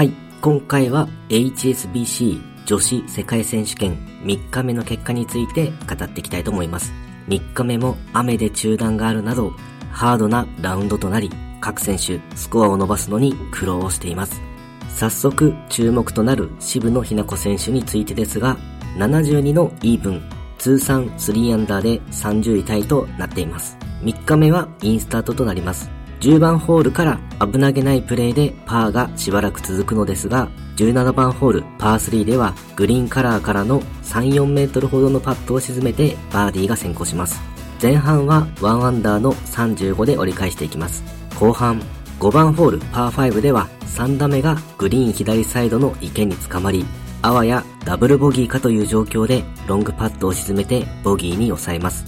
はい、今回は HSBC 女子世界選手権3日目の結果について語っていきたいと思います。3日目も雨で中断があるなど、ハードなラウンドとなり、各選手スコアを伸ばすのに苦労をしています。早速注目となる渋野日向子選手についてですが、72のイーブン、通算3アンダーで30位タイとなっています。3日目はインスタートとなります。10番ホールから危なげないプレーでパーがしばらく続くのですが、17番ホールパー3ではグリーンカラーからの3、4メートルほどのパットを沈めてバーディーが先行します。前半は1アンダーの35で折り返していきます。後半、5番ホールパー5では3打目がグリーン左サイドの池につかまり、あわやダブルボギーかという状況でロングパットを沈めてボギーに抑えます。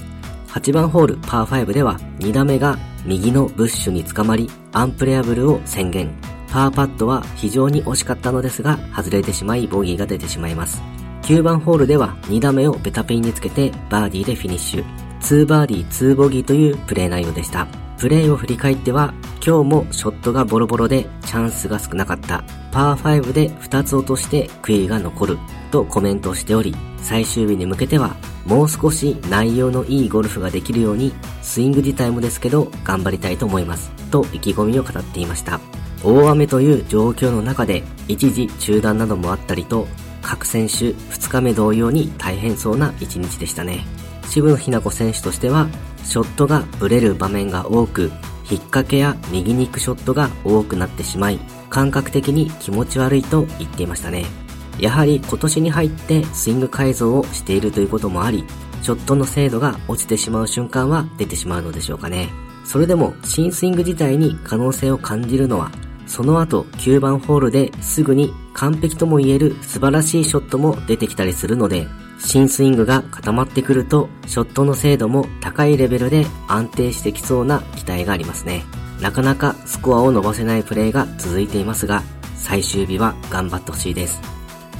8番ホールパー5では2打目が右のブッシュにつかまりアンプレアブルを宣言。パーパットは非常に惜しかったのですが外れてしまいボギーが出てしまいます。9番ホールでは2打目をベタピンにつけてバーディーでフィニッシュ。2バーディー2ボギーというプレー内容でした。プレーを振り返っては今日もショットがボロボロでチャンスが少なかった。パー5で2つ落として悔いが残る。とコメントしており、最終日に向けてはもう少し内容のいいゴルフができるように、スイング自体もですけど頑張りたいと思います。と意気込みを語っていました。大雨という状況の中で一時中断などもあったりと、各選手2日目同様に大変そうな一日でしたね。渋野日向子選手としては、ショットがブレる場面が多く、引っ掛けや右に行くショットが多くなってしまい、感覚的に気持ち悪いと言っていましたね。やはり今年に入ってスイング改造をしているということもあり、ショットの精度が落ちてしまう瞬間は出てしまうのでしょうかね。それでも新スイング自体に可能性を感じるのは、その後9番ホールですぐに完璧とも言える素晴らしいショットも出てきたりするので、新スイングが固まってくると、ショットの精度も高いレベルで安定してきそうな期待がありますね。なかなかスコアを伸ばせないプレーが続いていますが、最終日は頑張ってほしいです。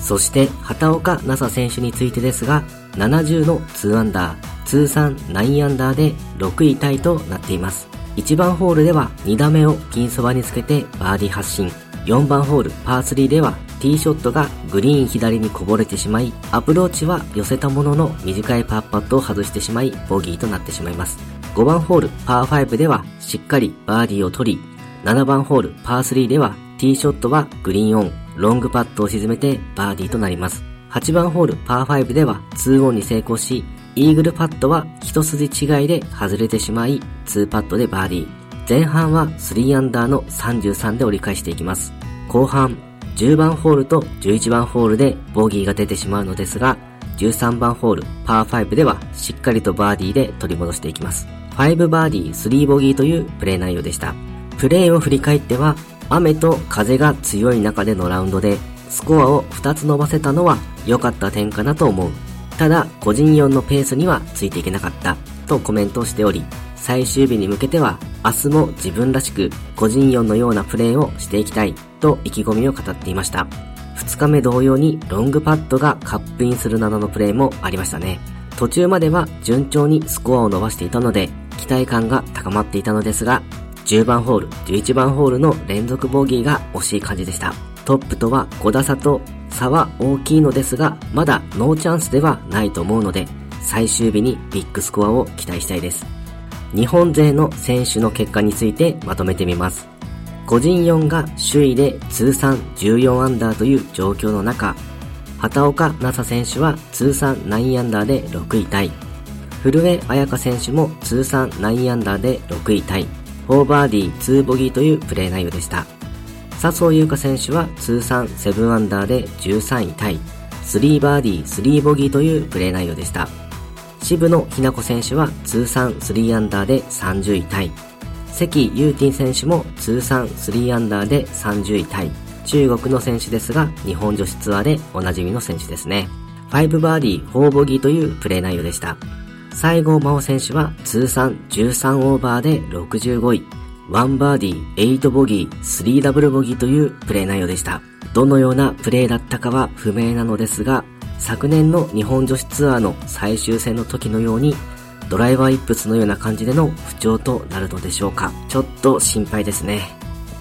そして畑岡奈紗選手についてですが、70の2アンダー、通算9アンダーで6位タイとなっています。1番ホールでは2打目をピンそばにつけてバーディー発進。4番ホールパー3ではティーショットがグリーン左にこぼれてしまい、アプローチは寄せたものの短いパーパットを外してしまい、ボギーとなってしまいます。5番ホールパー5ではしっかりバーディーを取り、7番ホールパー3ではティーショットはグリーンオン、ロングパットを沈めてバーディーとなります。8番ホールパー5では2オンに成功し、イーグルパットは一筋違いで外れてしまい、2パットでバーディー。前半は3アンダーの33で折り返していきます。後半、10番ホールと11番ホールでボギーが出てしまうのですが、13番ホール、パー5ではしっかりとバーディーで取り戻していきます。5バーディー、3ボギーというプレー内容でした。プレーを振り返っては、雨と風が強い中でのラウンドで、スコアを2つ伸ばせたのは良かった点かなと思う。ただ、個人4のペースにはついていけなかった、とコメントしており、最終日に向けては、明日も自分らしく個人4のようなプレーをしていきたい、と意気込みを語っていました。2日目同様にロングパッドがカップインするなどのプレーもありましたね。途中までは順調にスコアを伸ばしていたので、期待感が高まっていたのですが、10番ホール、11番ホールの連続ボギーが惜しい感じでした。トップとは5打差と差は大きいのですが、まだノーチャンスではないと思うので、最終日にビッグスコアを期待したいです。日本勢の選手の結果についてまとめてみます。個人4が首位で通算14アンダーという状況の中、畑岡奈紗選手は通算9アンダーで6位タイ。古江彩佳選手も通算9アンダーで6位タイ。4バーディー2ボギーというプレー内容でした。笹生優花選手は通算7アンダーで13位タイ。3バーディー3ボギーというプレー内容でした。渋野日向子選手は通算3アンダーで30位タイ。関ユーティン選手も通算3アンダーで30位タイ。中国の選手ですが、日本女子ツアーでおなじみの選手ですね。5バーディー4ボギーというプレー内容でした。西郷真央選手は通算13オーバーで65位。1バーディー、8ボギー、3ダブルボギーというプレー内容でした。どのようなプレーだったかは不明なのですが、昨年の日本女子ツアーの最終戦の時のように、ドライバーイップスのような感じでの不調となるのでしょうか。ちょっと心配ですね。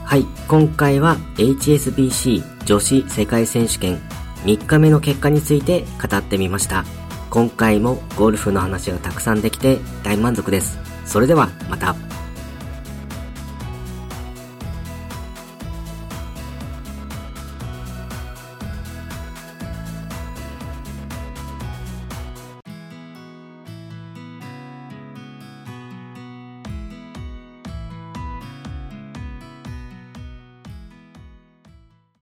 はい、今回は HSBC 女子世界選手権3日目の結果について語ってみました。今回もゴルフの話がたくさんできて大満足です。それではまた。